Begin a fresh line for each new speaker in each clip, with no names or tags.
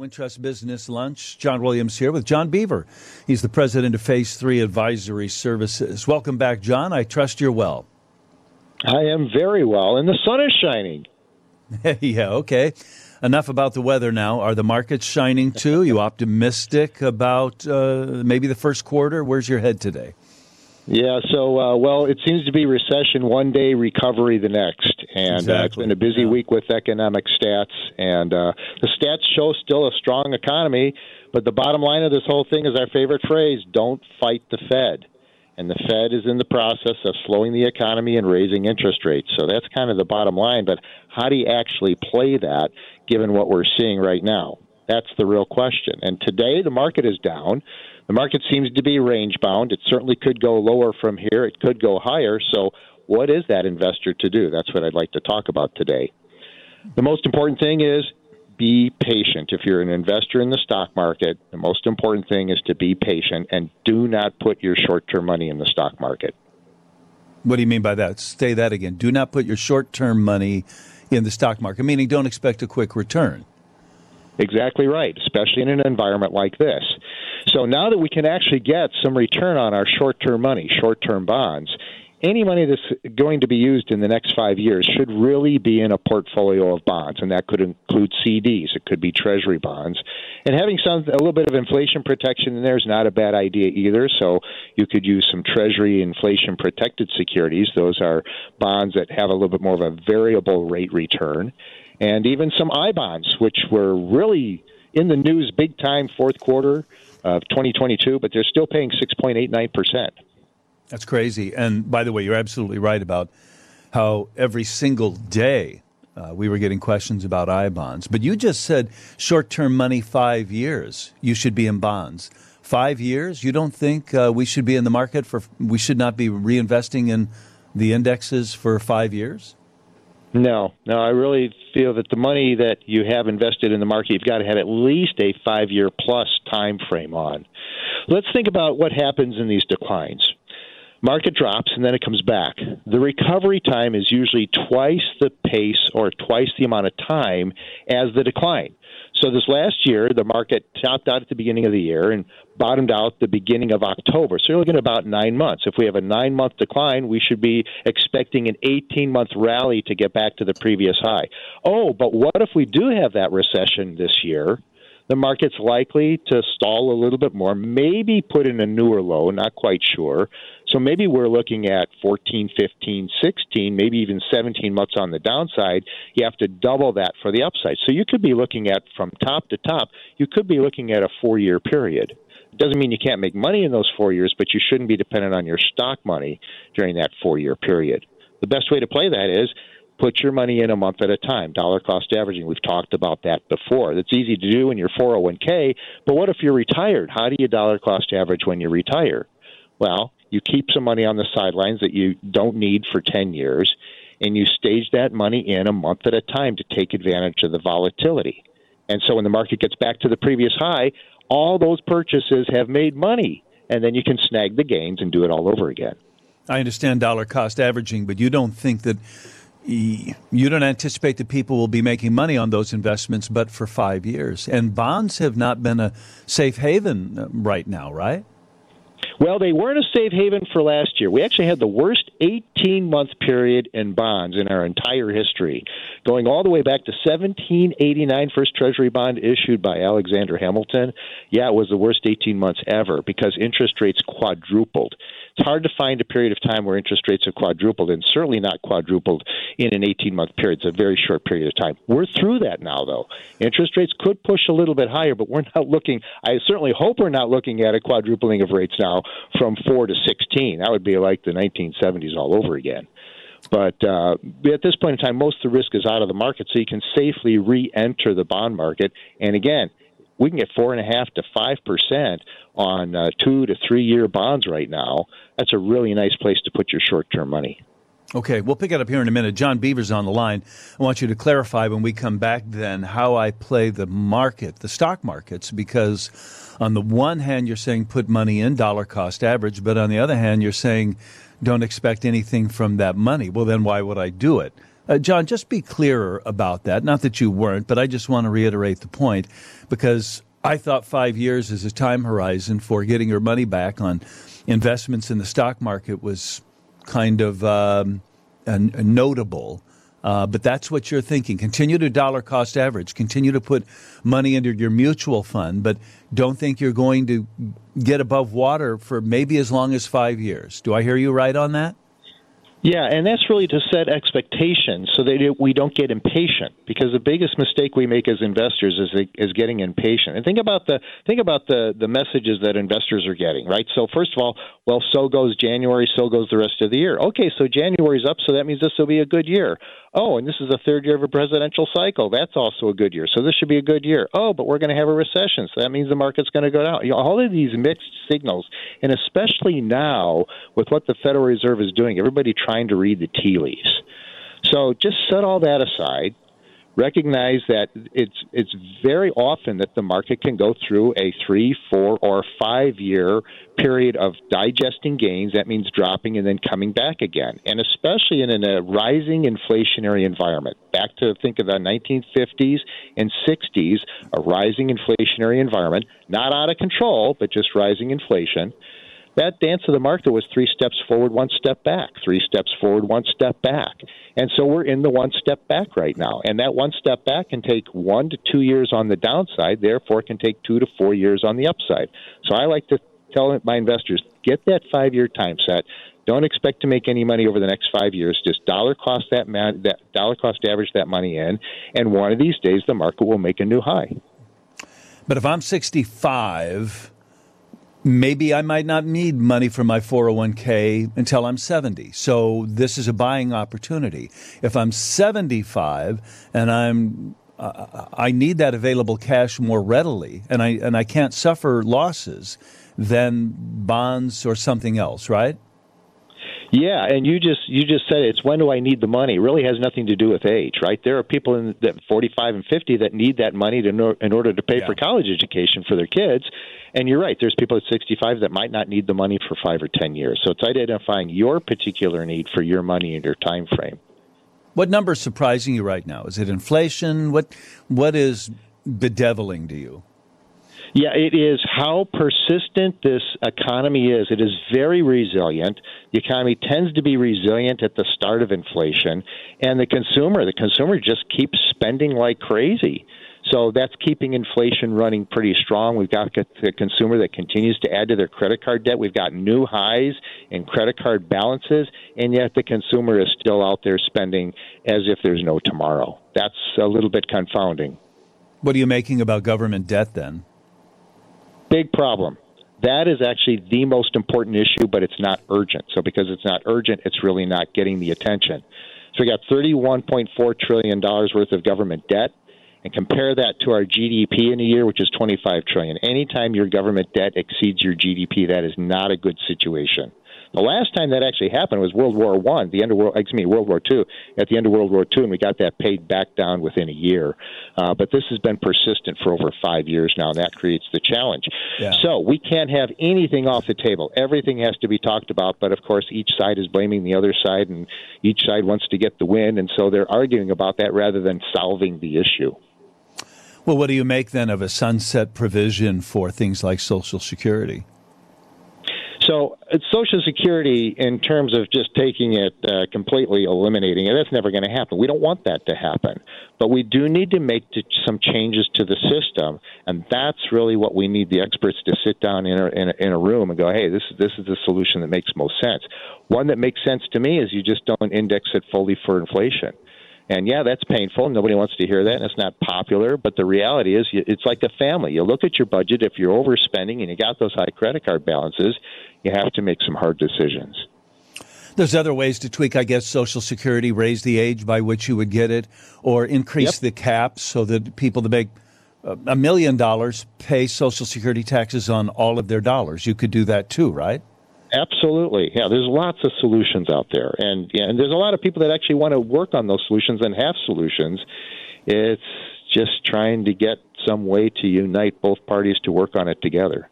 Wintrust Business Lunch. John Williams here with John Beaver. He's the president of Phase 3 Advisory Services. Welcome back, John. I trust you're well.
I am very well, and the sun is shining.
yeah, okay. Enough about the weather now. Are the markets shining too? you optimistic about uh, maybe the first quarter? Where's your head today?
Yeah, so uh, well, it seems to be recession one day, recovery the next, and exactly. uh, it's been a busy yeah. week with economic stats, and uh, the stats show still a strong economy. But the bottom line of this whole thing is our favorite phrase: "Don't fight the Fed." And the Fed is in the process of slowing the economy and raising interest rates. So that's kind of the bottom line. But how do you actually play that, given what we're seeing right now? That's the real question. And today the market is down. The market seems to be range bound. It certainly could go lower from here. It could go higher. So, what is that investor to do? That's what I'd like to talk about today. The most important thing is be patient. If you're an investor in the stock market, the most important thing is to be patient and do not put your short term money in the stock market.
What do you mean by that? Say that again. Do not put your short term money in the stock market, meaning don't expect a quick return.
Exactly right, especially in an environment like this. So now that we can actually get some return on our short term money, short term bonds, any money that's going to be used in the next five years should really be in a portfolio of bonds, and that could include CDs. It could be Treasury bonds, and having some a little bit of inflation protection in there is not a bad idea either. So you could use some Treasury inflation protected securities. Those are bonds that have a little bit more of a variable rate return, and even some I bonds, which were really in the news big time fourth quarter of 2022, but they're still paying 6.89%.
That's crazy. And by the way, you're absolutely right about how every single day uh, we were getting questions about I bonds. But you just said short term money, five years, you should be in bonds. Five years? You don't think uh, we should be in the market for, we should not be reinvesting in the indexes for five years?
No, no, I really feel that the money that you have invested in the market, you've got to have at least a five year plus time frame on. Let's think about what happens in these declines. Market drops and then it comes back. The recovery time is usually twice the pace or twice the amount of time as the decline. So this last year, the market topped out at the beginning of the year and bottomed out the beginning of October. So you're looking at about nine months. If we have a nine month decline, we should be expecting an 18 month rally to get back to the previous high. Oh, but what if we do have that recession this year? the market's likely to stall a little bit more, maybe put in a newer low, not quite sure. So maybe we're looking at 14, 15, 16, maybe even 17 months on the downside. You have to double that for the upside. So you could be looking at from top to top, you could be looking at a four year period. It doesn't mean you can't make money in those four years, but you shouldn't be dependent on your stock money during that four year period. The best way to play that is put your money in a month at a time. Dollar cost averaging, we've talked about that before. That's easy to do in your 401k, but what if you're retired? How do you dollar cost average when you retire? Well, you keep some money on the sidelines that you don't need for 10 years, and you stage that money in a month at a time to take advantage of the volatility. And so when the market gets back to the previous high, all those purchases have made money, and then you can snag the gains and do it all over again.
I understand dollar cost averaging, but you don't think that you don't anticipate that people will be making money on those investments but for five years. And bonds have not been a safe haven uh, right now, right?
Well, they weren't a safe haven for last year. We actually had the worst 18 month period in bonds in our entire history, going all the way back to 1789, first Treasury bond issued by Alexander Hamilton. Yeah, it was the worst 18 months ever because interest rates quadrupled. It's hard to find a period of time where interest rates have quadrupled, and certainly not quadrupled in an 18 month period. It's a very short period of time. We're through that now, though. Interest rates could push a little bit higher, but we're not looking, I certainly hope we're not looking at a quadrupling of rates now from 4 to 16. That would be like the 1970s all over again. But uh, at this point in time, most of the risk is out of the market, so you can safely re enter the bond market. And again, we can get four and a half to five percent on uh, two to three year bonds right now. That's a really nice place to put your short term money.
Okay, we'll pick it up here in a minute. John Beaver's on the line. I want you to clarify when we come back then how I play the market, the stock markets, because on the one hand, you're saying put money in dollar cost average, but on the other hand, you're saying don't expect anything from that money. Well, then why would I do it? Uh, John, just be clearer about that. Not that you weren't, but I just want to reiterate the point because I thought five years as a time horizon for getting your money back on investments in the stock market was kind of um, a, notable. Uh, but that's what you're thinking. Continue to dollar cost average. Continue to put money into your mutual fund, but don't think you're going to get above water for maybe as long as five years. Do I hear you right on that?
Yeah, and that's really to set expectations so that we don't get impatient. Because the biggest mistake we make as investors is is getting impatient. And think about the think about the the messages that investors are getting. Right. So first of all, well, so goes January, so goes the rest of the year. Okay, so January's up, so that means this will be a good year. Oh, and this is the third year of a presidential cycle. That's also a good year. So this should be a good year. Oh, but we're going to have a recession. So that means the market's going to go down. You know, all of these mixed signals, and especially now with what the Federal Reserve is doing, everybody trying to read the tea leaves. So just set all that aside recognize that it's it's very often that the market can go through a three, four, or five year period of digesting gains. That means dropping and then coming back again, and especially in a rising inflationary environment. Back to think of the 1950s and 60s, a rising inflationary environment, not out of control, but just rising inflation that dance of the market was three steps forward, one step back, three steps forward, one step back. And so we're in the one step back right now. And that one step back can take one to two years on the downside, therefore, can take two to four years on the upside. So I like to tell my investors get that five year time set. Don't expect to make any money over the next five years. Just dollar cost that, that dollar cost average that money in, and one of these days the market will make a new high.
But if I'm 65 maybe I might not need money for my 401k until I'm 70. So this is a buying opportunity. If I'm 75 and I'm uh, I need that available cash more readily and I and I can't suffer losses than bonds or something else, right?
Yeah, and you just you just said it's when do I need the money? It really has nothing to do with age, right? There are people in that 45 and 50 that need that money to in order to pay yeah. for college education for their kids. And you're right. There's people at 65 that might not need the money for five or 10 years. So it's identifying your particular need for your money and your time frame.
What number is surprising you right now? Is it inflation? What what is bedeviling to you?
Yeah, it is how persistent this economy is. It is very resilient. The economy tends to be resilient at the start of inflation, and the consumer, the consumer just keeps spending like crazy. So that's keeping inflation running pretty strong. We've got the consumer that continues to add to their credit card debt. We've got new highs in credit card balances, and yet the consumer is still out there spending as if there's no tomorrow. That's a little bit confounding.
What are you making about government debt then?
Big problem. That is actually the most important issue, but it's not urgent. So because it's not urgent, it's really not getting the attention. So we got $31.4 trillion worth of government debt and compare that to our GDP in a year, which is 25 trillion. Anytime your government debt exceeds your GDP, that is not a good situation. The last time that actually happened was World War One, the end of World, excuse me, World War Two. At the end of World War Two, and we got that paid back down within a year. Uh, but this has been persistent for over five years now, and that creates the challenge. Yeah. So we can't have anything off the table. Everything has to be talked about. But of course, each side is blaming the other side, and each side wants to get the win, and so they're arguing about that rather than solving the issue.
Well, what do you make then of a sunset provision for things like Social Security?
So, Social Security, in terms of just taking it uh, completely eliminating it, that's never going to happen. We don't want that to happen. But we do need to make some changes to the system, and that's really what we need the experts to sit down in a, in a, in a room and go, hey, this is, this is the solution that makes most sense. One that makes sense to me is you just don't index it fully for inflation. And yeah, that's painful. Nobody wants to hear that, and it's not popular. But the reality is, it's like a family. You look at your budget. If you're overspending and you got those high credit card balances, you have to make some hard decisions.
There's other ways to tweak, I guess, Social Security, raise the age by which you would get it, or increase yep. the caps so that people that make uh, a million dollars pay Social Security taxes on all of their dollars. You could do that too, right?
Absolutely, yeah. There's lots of solutions out there, and yeah, and there's a lot of people that actually want to work on those solutions and have solutions. It's just trying to get some way to unite both parties to work on it together.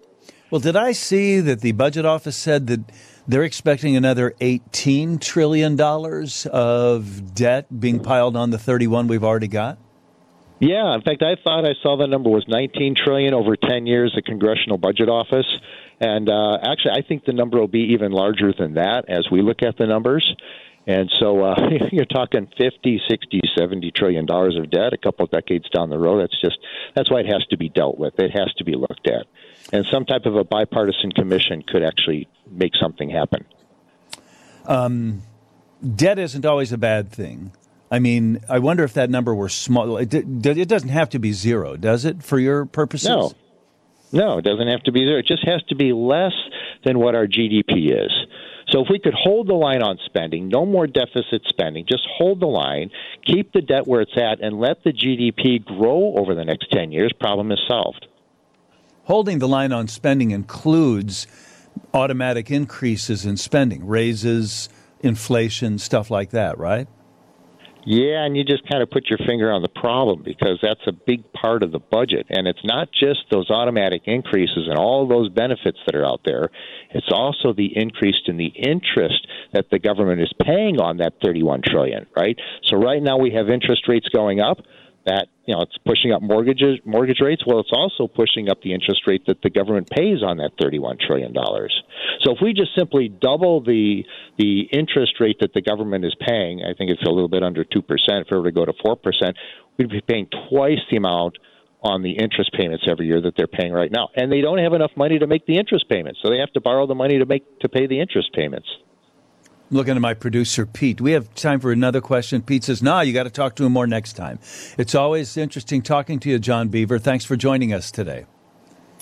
Well, did I see that the budget office said that they're expecting another $18 trillion of debt being piled on the 31 we've already got?
Yeah, in fact, I thought I saw the number was 19 trillion over 10 years. The Congressional Budget Office, and uh, actually, I think the number will be even larger than that as we look at the numbers. And so uh, you're talking 50, 60, 70 trillion dollars of debt a couple of decades down the road. That's just that's why it has to be dealt with. It has to be looked at, and some type of a bipartisan commission could actually make something happen.
Um, debt isn't always a bad thing. I mean, I wonder if that number were small. It, it doesn't have to be zero, does it, for your purposes?
No. No, it doesn't have to be there. It just has to be less than what our GDP is. So if we could hold the line on spending, no more deficit spending, just hold the line, keep the debt where it's at, and let the GDP grow over the next 10 years, problem is solved.
Holding the line on spending includes automatic increases in spending, raises, inflation, stuff like that, right?
Yeah, and you just kind of put your finger on the problem because that's a big part of the budget. And it's not just those automatic increases and all those benefits that are out there. It's also the increase in the interest that the government is paying on that 31 trillion, right? So right now we have interest rates going up that you know it's pushing up mortgages mortgage rates. Well it's also pushing up the interest rate that the government pays on that 31 trillion dollars. So if we just simply double the the interest rate that the government is paying i think it's a little bit under 2% if it were to go to 4% we'd be paying twice the amount on the interest payments every year that they're paying right now. And they don't have enough money to make the interest payments. So they have to borrow the money to make to pay the interest payments
looking at my producer, Pete. We have time for another question. Pete says, nah, you got to talk to him more next time. It's always interesting talking to you, John Beaver. Thanks for joining us today.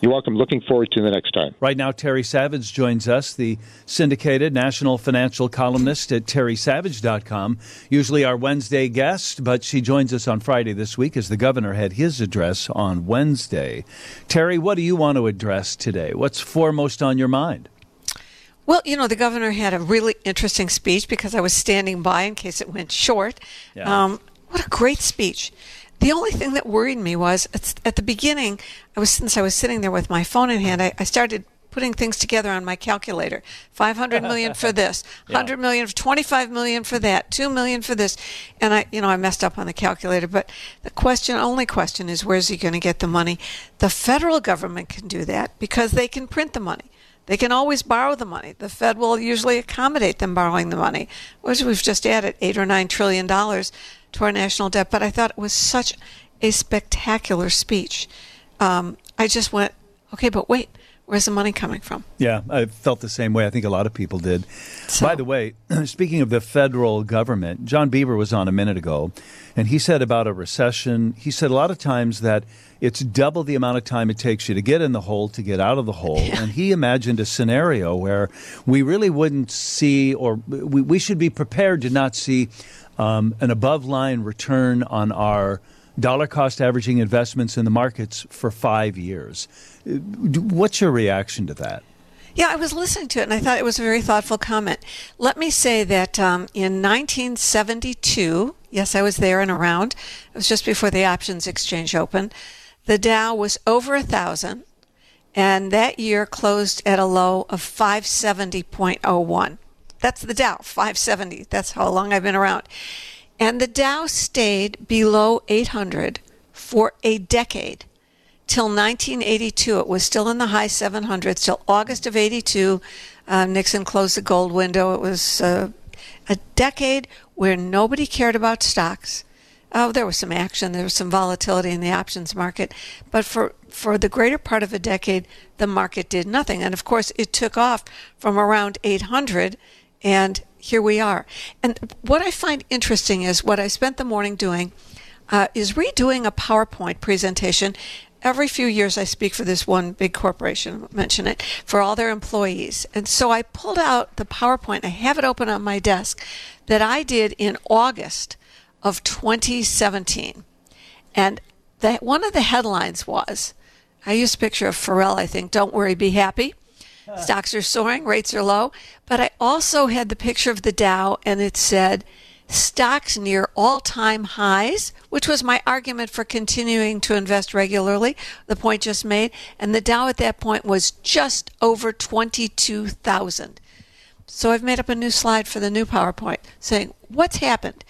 You're welcome. Looking forward to the next time.
Right now, Terry Savage joins us, the syndicated national financial columnist at terrysavage.com. Usually our Wednesday guest, but she joins us on Friday this week as the governor had his address on Wednesday. Terry, what do you want to address today? What's foremost on your mind?
Well, you know, the governor had a really interesting speech because I was standing by in case it went short. Yeah. Um, what a great speech. The only thing that worried me was at the beginning, I was since I was sitting there with my phone in hand, I, I started putting things together on my calculator. 500 million for this, yeah. 100 million, 25 million for that, 2 million for this. And I, you know, I messed up on the calculator, but the question, only question is where's he going to get the money? The federal government can do that because they can print the money. They can always borrow the money. The Fed will usually accommodate them borrowing the money, which we've just added eight or nine trillion dollars to our national debt. But I thought it was such a spectacular speech. Um, I just went, okay, but wait, where's the money coming from?
Yeah, I felt the same way. I think a lot of people did. So, By the way, speaking of the federal government, John Beaver was on a minute ago, and he said about a recession, he said a lot of times that it's double the amount of time it takes you to get in the hole to get out of the hole. Yeah. And he imagined a scenario where we really wouldn't see, or we, we should be prepared to not see um, an above line return on our dollar cost averaging investments in the markets for five years. What's your reaction to that?
Yeah, I was listening to it and I thought it was a very thoughtful comment. Let me say that um, in 1972, yes, I was there and around, it was just before the options exchange opened the Dow was over a thousand, and that year closed at a low of 570.01. That's the Dow, 570. That's how long I've been around. And the Dow stayed below 800 for a decade till 1982. It was still in the high 700s till August of 82. Uh, Nixon closed the gold window. It was uh, a decade where nobody cared about stocks. Oh, there was some action, there was some volatility in the options market, but for for the greater part of a decade, the market did nothing. And of course, it took off from around 800, and here we are. And what I find interesting is what I spent the morning doing uh, is redoing a PowerPoint presentation. Every few years, I speak for this one big corporation, mention it, for all their employees. And so I pulled out the PowerPoint. I have it open on my desk that I did in August of 2017. And that one of the headlines was I used a picture of Pharrell, I think, Don't Worry, Be Happy. Stocks are soaring, rates are low. But I also had the picture of the Dow, and it said, Stocks near all time highs, which was my argument for continuing to invest regularly, the point just made. And the Dow at that point was just over 22,000. So I've made up a new slide for the new PowerPoint saying what's happened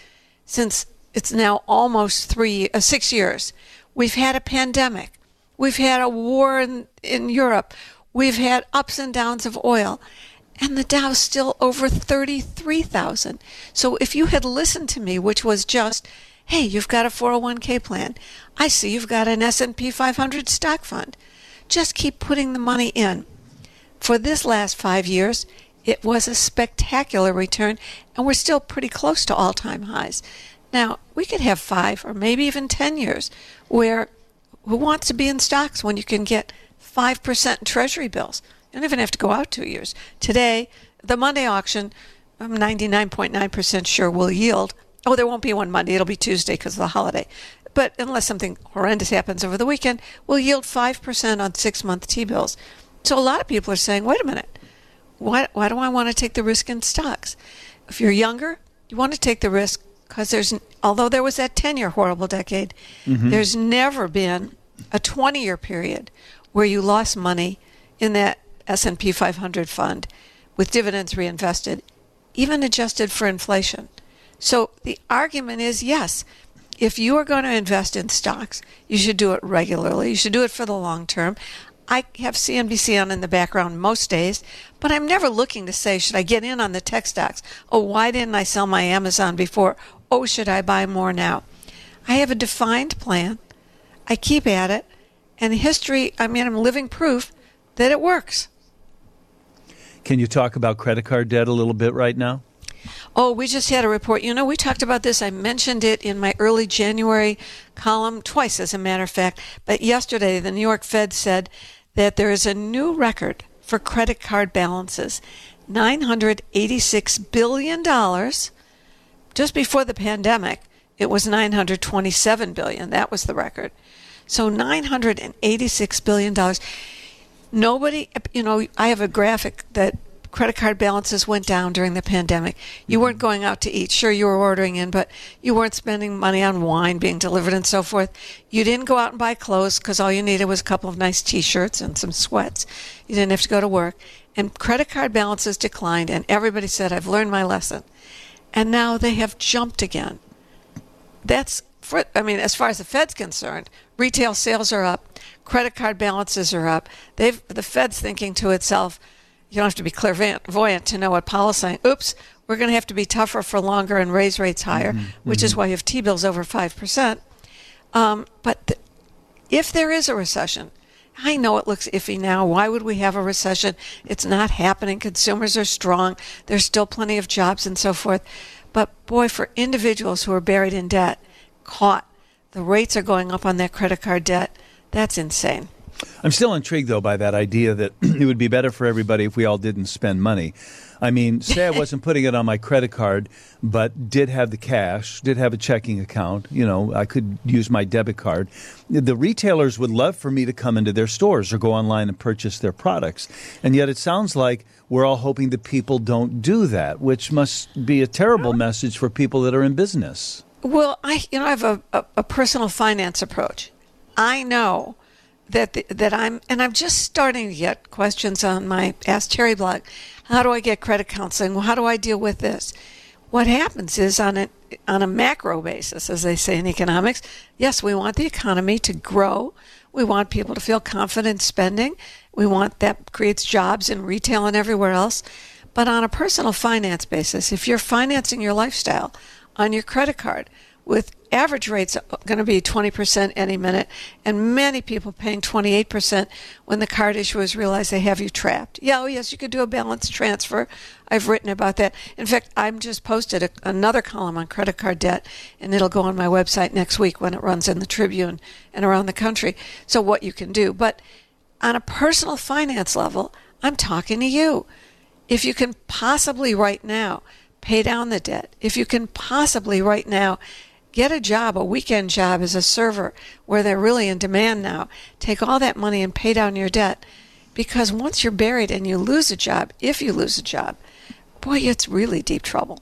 since it's now almost three, uh, six years. We've had a pandemic. We've had a war in, in Europe. We've had ups and downs of oil. And the Dow's still over 33,000. So if you had listened to me, which was just, hey, you've got a 401k plan. I see you've got an S&P 500 stock fund. Just keep putting the money in. For this last five years, it was a spectacular return, and we're still pretty close to all time highs. Now, we could have five or maybe even 10 years where who wants to be in stocks when you can get 5% treasury bills? Don't even have to go out two years. Today, the Monday auction, I'm 99.9% sure will yield. Oh, there won't be one Monday. It'll be Tuesday because of the holiday. But unless something horrendous happens over the weekend, will yield 5% on six month T bills. So a lot of people are saying, wait a minute, why, why do I want to take the risk in stocks? If you're younger, you want to take the risk because there's, although there was that 10 year horrible decade, mm-hmm. there's never been a 20 year period where you lost money in that S&P 500 fund with dividends reinvested, even adjusted for inflation. So the argument is yes, if you are going to invest in stocks, you should do it regularly. You should do it for the long term. I have CNBC on in the background most days, but I'm never looking to say, should I get in on the tech stocks? Oh, why didn't I sell my Amazon before? Oh, should I buy more now? I have a defined plan. I keep at it. And history, I mean, I'm living proof that it works.
Can you talk about credit card debt a little bit right now?
Oh, we just had a report. You know, we talked about this. I mentioned it in my early January column twice, as a matter of fact. But yesterday, the New York Fed said that there is a new record for credit card balances $986 billion. Just before the pandemic, it was 927 billion. That was the record. So 986 billion dollars. Nobody, you know, I have a graphic that credit card balances went down during the pandemic. You mm-hmm. weren't going out to eat. Sure, you were ordering in, but you weren't spending money on wine being delivered and so forth. You didn't go out and buy clothes because all you needed was a couple of nice t shirts and some sweats. You didn't have to go to work. And credit card balances declined, and everybody said, I've learned my lesson. And now they have jumped again. That's, for, I mean, as far as the Fed's concerned, retail sales are up, credit card balances are up. They've, the Fed's thinking to itself, you don't have to be clairvoyant to know what saying. Oops, we're going to have to be tougher for longer and raise rates higher, mm-hmm, which mm-hmm. is why you have T bills over 5%. Um, but th- if there is a recession, I know it looks iffy now. Why would we have a recession? It's not happening. Consumers are strong. There's still plenty of jobs and so forth. But boy, for individuals who are buried in debt, caught, the rates are going up on their credit card debt. That's insane.
I'm still intrigued, though, by that idea that it would be better for everybody if we all didn't spend money. I mean, say I wasn't putting it on my credit card, but did have the cash, did have a checking account. You know, I could use my debit card. The retailers would love for me to come into their stores or go online and purchase their products. And yet it sounds like we're all hoping that people don't do that, which must be a terrible message for people that are in business.
Well, I, you know, I have a, a, a personal finance approach. I know that the, that I'm and I'm just starting to get questions on my Ask Terry blog. How do I get credit counseling? How do I deal with this? What happens is on a on a macro basis, as they say in economics, yes, we want the economy to grow. We want people to feel confident spending. We want that creates jobs in retail and everywhere else. But on a personal finance basis, if you're financing your lifestyle on your credit card with average rates going to be 20% any minute, and many people paying 28% when the card issuers realize they have you trapped. Yeah, oh yes, you could do a balance transfer. I've written about that. In fact, I'm just posted a, another column on credit card debt, and it'll go on my website next week when it runs in the Tribune and around the country. So what you can do, but on a personal finance level, I'm talking to you. If you can possibly right now pay down the debt, if you can possibly right now get a job, a weekend job as a server where they're really in demand now. Take all that money and pay down your debt. Because once you're buried and you lose a job, if you lose a job, boy, it's really deep trouble.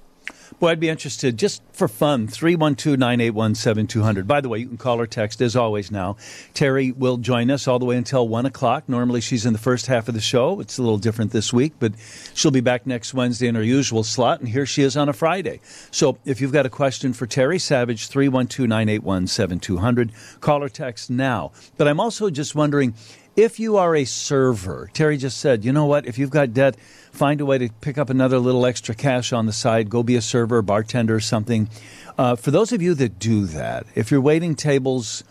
Well, I'd be interested just for fun. 312 981 7200. By the way, you can call or text as always now. Terry will join us all the way until 1 o'clock. Normally she's in the first half of the show. It's a little different this week, but she'll be back next Wednesday in her usual slot, and here she is on a Friday. So if you've got a question for Terry Savage, 312 981 7200, call or text now. But I'm also just wondering if you are a server, Terry just said, you know what, if you've got debt, find a way to pick up another little extra cash on the side, go be a server, bartender, or something. Uh, for those of you that do that, if you're waiting tables,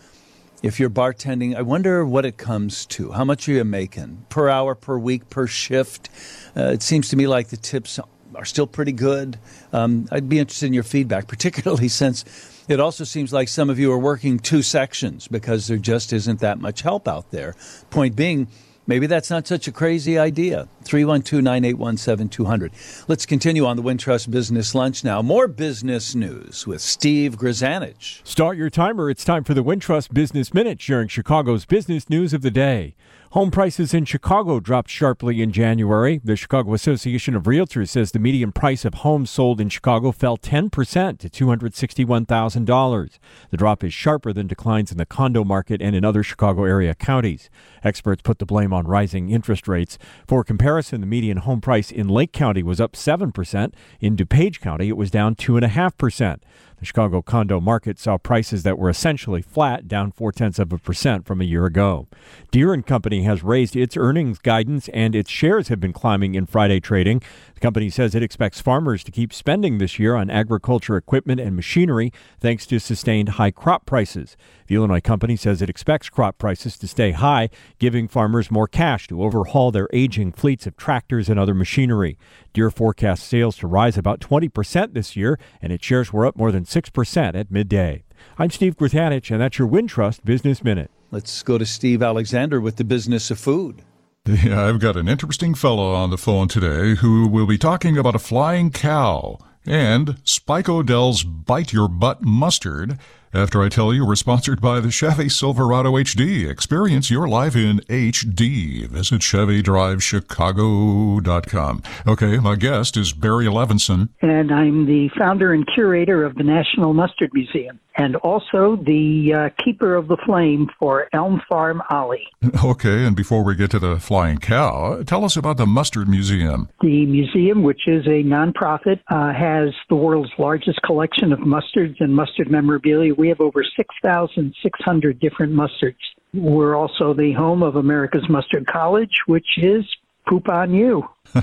if you're bartending, I wonder what it comes to. How much are you making per hour, per week, per shift? Uh, it seems to me like the tips are still pretty good. Um, I'd be interested in your feedback, particularly since it also seems like some of you are working two sections because there just isn't that much help out there. Point being, maybe that's not such a crazy idea. 312 981 7200. Let's continue on the Wintrust Business Lunch now. More business news with Steve Grzanich.
Start your timer. It's time for the Wintrust Business Minute, sharing Chicago's business news of the day. Home prices in Chicago dropped sharply in January. The Chicago Association of Realtors says the median price of homes sold in Chicago fell 10% to $261,000. The drop is sharper than declines in the condo market and in other Chicago area counties. Experts put the blame on rising interest rates. For comparison, the median home price in Lake County was up 7%. In DuPage County, it was down 2.5%. The Chicago condo market saw prices that were essentially flat, down four tenths of a percent from a year ago. Deere and Company has raised its earnings guidance, and its shares have been climbing in Friday trading. The company says it expects farmers to keep spending this year on agriculture equipment and machinery, thanks to sustained high crop prices. The Illinois company says it expects crop prices to stay high, giving farmers more cash to overhaul their aging fleets of tractors and other machinery. Deere forecasts sales to rise about 20% this year, and its shares were up more than 6% at midday. I'm Steve Grzanich, and that's your Wintrust Business Minute.
Let's go to Steve Alexander with the business of food.
Yeah, I've got an interesting fellow on the phone today who will be talking about a flying cow and Spike O'Dell's Bite Your Butt Mustard after I tell you, we're sponsored by the Chevy Silverado HD. Experience your life in HD. Visit ChevyDriveChicago.com. Okay, my guest is Barry Levenson.
And I'm the founder and curator of the National Mustard Museum and also the uh, keeper of the flame for Elm Farm Ollie.
Okay, and before we get to the flying cow, tell us about the Mustard Museum.
The museum, which is a nonprofit, uh, has the world's largest collection of mustards and mustard memorabilia. We have over 6,600 different mustards. We're also the home of America's Mustard College, which is Poupon U.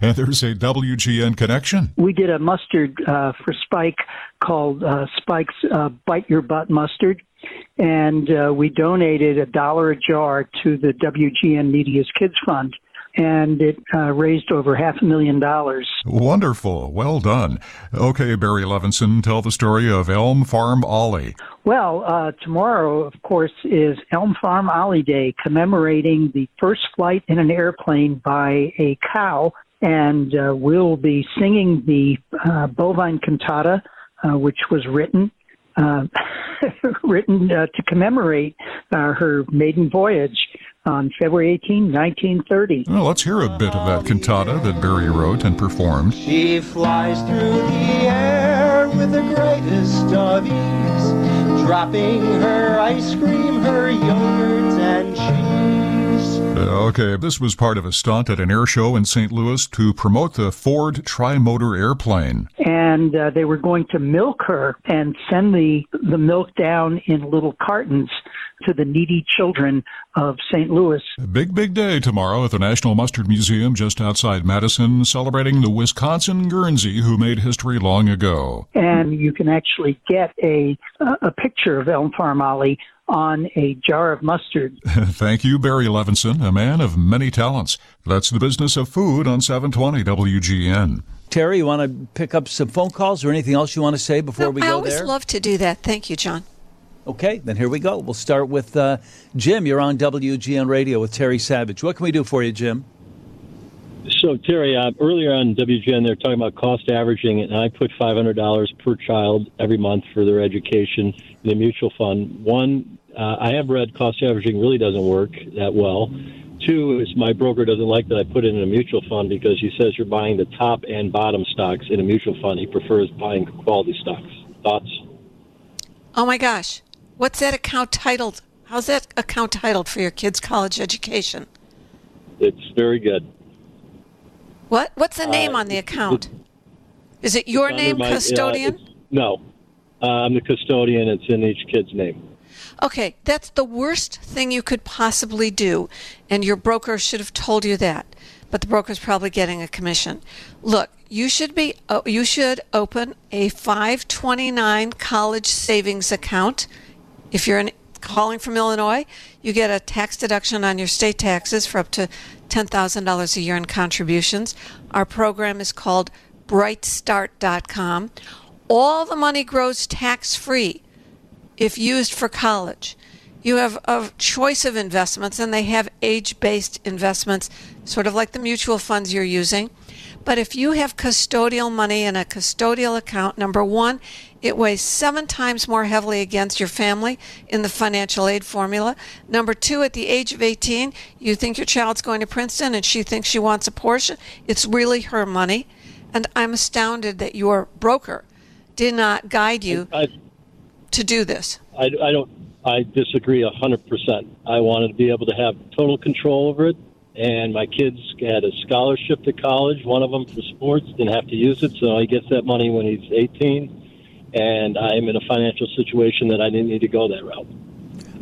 and there's a WGN connection.
We did a mustard uh, for Spike called uh, Spike's uh, Bite Your Butt Mustard, and uh, we donated a dollar a jar to the WGN Media's Kids Fund and it uh, raised over half a million dollars.
Wonderful. Well done. Okay, Barry Levenson, tell the story of Elm Farm Ollie.
Well, uh, tomorrow, of course, is Elm Farm Ollie Day, commemorating the first flight in an airplane by a cow, and uh, we'll be singing the uh, bovine cantata, uh, which was written. Uh, written to commemorate her maiden voyage on February 18, 1930.
Well, let's hear a bit of that cantata that Barry wrote and performed.
She flies through the air with the greatest of ease, dropping her ice cream, her yogurts, and cheese.
Uh, okay, this was part of a stunt at an air show in St. Louis to promote the Ford Trimotor airplane.
And uh, they were going to milk her and send the, the milk down in little cartons to the needy children of St. Louis.
Big, big day tomorrow at the National Mustard Museum just outside Madison, celebrating the Wisconsin Guernsey who made history long ago.
And you can actually get a, a picture of Elm Farm Ollie on a jar of mustard.
Thank you, Barry Levenson, a man of many talents. That's the business of food on 720 WGN.
Terry, you want to pick up some phone calls or anything else you want to say before
no,
we go
there? I always love to do that. Thank you, John.
Okay, then here we go. We'll start with uh, Jim. You're on WGN Radio with Terry Savage. What can we do for you, Jim?
So, Terry, uh, earlier on WGN, they're talking about cost averaging, and I put $500 per child every month for their education in a mutual fund. One, uh, I have read cost averaging really doesn't work that well. two is my broker doesn't like that I put it in a mutual fund because he says you're buying the top and bottom stocks in a mutual fund. He prefers buying quality stocks. Thoughts?
Oh my gosh. What's that account titled? How's that account titled for your kids' college education?
It's very good.
What? What's the name
Uh,
on the account? Is it your name,
my- uh,
custodian?
it's- no, uh, I'm the custodian. It's in each kid's name.
Okay, that's the worst thing you could possibly do, and your broker should have told you that. But the broker's probably getting a commission. Look, you should be oh, you should open a 529 college savings account. If you're in, calling from Illinois, you get a tax deduction on your state taxes for up to $10,000 a year in contributions. Our program is called brightstart.com. All the money grows tax free if used for college. You have a choice of investments, and they have age based investments, sort of like the mutual funds you're using. But if you have custodial money in a custodial account, number one, it weighs seven times more heavily against your family in the financial aid formula. Number two, at the age of 18, you think your child's going to Princeton and she thinks she wants a Porsche. It's really her money. And I'm astounded that your broker did not guide you
I,
to do this.
I, I don't. I disagree a hundred percent. I wanted to be able to have total control over it, and my kids had a scholarship to college. One of them for sports didn't have to use it, so he gets that money when he's eighteen. And I'm in a financial situation that I didn't need to go that route.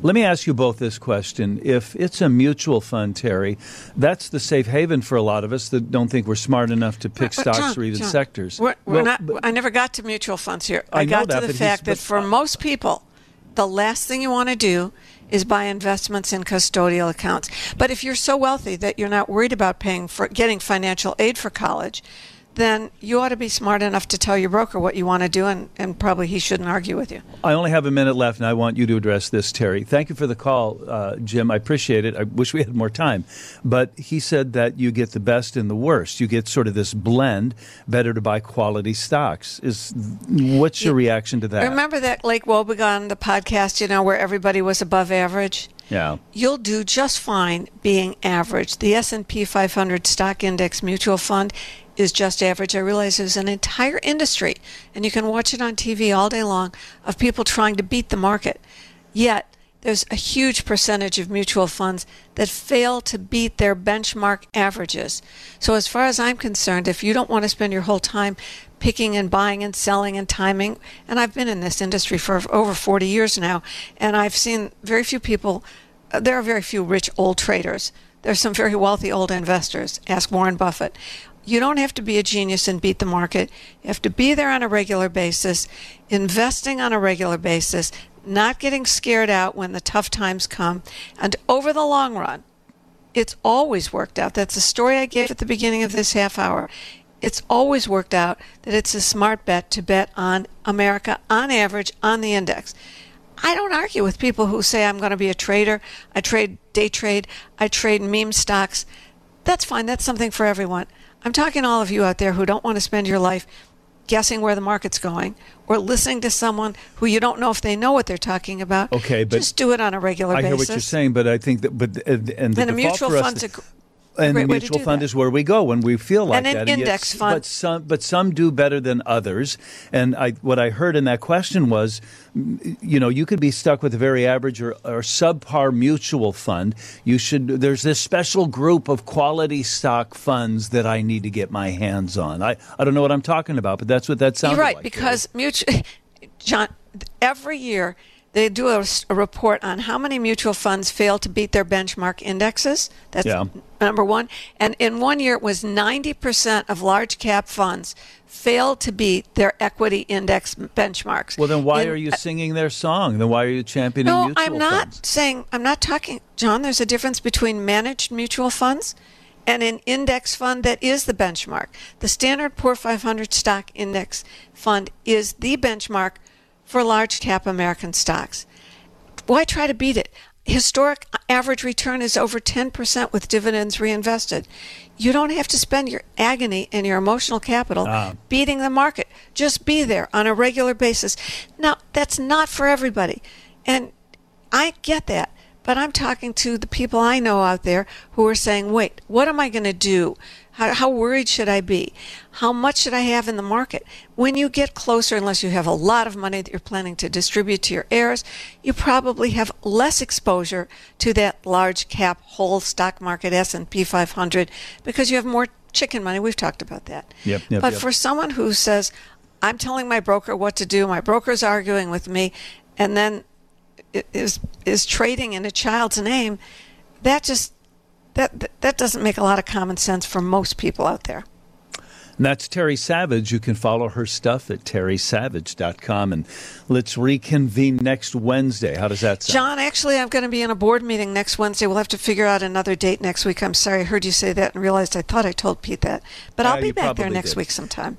Let me ask you both this question. If it's a mutual fund, Terry, that's the safe haven for a lot of us that don't think we're smart enough to pick
But,
stocks
John,
or even
John,
sectors.
We're, we're
Well,
not.
but-
I never got to mutual funds here.
I
I, got
that,
to the fact that for most people, the last thing you want to do is buy investments in custodial accounts. But if you're so wealthy that you're not worried about paying for getting financial aid for college, then you ought to be smart enough to tell your broker what you want to do, and, and probably he shouldn't argue with you.
I only have a minute left, and I want you to address this, Terry. Thank you for the call, uh, Jim. I appreciate it. I wish we had more time. But he said that you get the best and the worst. You get sort of this blend. Better to buy quality stocks. Is what's your reaction to that?
Remember that Lake Wobegon, the podcast, you know, where everybody was above average?
Yeah.
You'll do just fine being average. The S&P 500 stock index mutual fund is just average. I realize there's an entire industry and you can watch it on TV all day long of people trying to beat the market. Yet there's a huge percentage of mutual funds that fail to beat their benchmark averages. So as far as I'm concerned, if you don't want to spend your whole time picking and buying and selling and timing, and I've been in this industry for over 40 years now, and I've seen very few people, uh, there are very few rich old traders. There's some very wealthy old investors. Ask Warren Buffett. You don't have to be a genius and beat the market. You have to be there on a regular basis, investing on a regular basis, not getting scared out when the tough times come. And over the long run, it's always worked out. That's the story I gave at the beginning of this half hour. It's always worked out that it's a smart bet to bet on America on average on the index. I don't argue with people who say I'm going to be a trader. I trade day trade. I trade meme stocks. That's fine. That's something for everyone. I'm talking to all of you out there who don't want to spend your life guessing where the market's going or listening to someone who you don't know if they know what they're talking about.
Okay, but
just do it on a regular
I
basis.
hear what you're saying, but I think that, but and, and the
And a
default
mutual fund's
and the
great way to
mutual fund
that.
is where we go when we feel like
And an
that.
index
yet-
fund-
but some, but some do better than others. And I, what I heard in that question was, you know, you could be stuck with a very average or, or subpar mutual fund. You should. There's this special group of quality stock funds that I need to get my hands on. I, I don't know what I'm talking about, but that's what that sounds like.
You're right
like.
because mutual, John, every year they do a report on how many mutual funds fail to beat their benchmark indexes. That's
Yeah.
number one. And in one year, it was 90% of large cap funds failed to beat their equity index benchmarks.
Well, then why
In-
are you singing their song? Then why are you championing
no, I'm not
funds?
saying, I'm not talking, John, there's a difference between managed mutual funds and an index fund that is the benchmark. The Standard Poor 500 stock index fund is the benchmark for large cap American stocks. Why try to beat it? Historic average return is over 10% with dividends reinvested. You don't have to spend your agony and your emotional capital
Ah.
beating the market. Just be there on a regular basis. Now, that's not for everybody. And I get that. But I'm talking to the people I know out there who are saying, wait, what am I going to do? How, how, worried should I be? How much should I have in the market? When you get closer, unless you have a lot of money that you're planning to distribute to your heirs, you probably have less exposure to that large cap whole stock market S&P 500 because you have more chicken money. We've talked about that.
Yep, yep,
but
yep.
for someone who says, I'm telling my broker what to do, my broker's arguing with me, and then is is trading in a child's name, that just that that doesn't make a lot of common sense for most people out there.
And that's Terry Savage. You can follow her stuff at terrysavage.com. And let's reconvene next Wednesday. How does that sound?
John, actually, I'm going to be in a board meeting next Wednesday. We'll have to figure out another date next week. I'm sorry, I heard you say that and realized I thought I told Pete that. But
Uh,
I'll be back there next
did.
week sometime.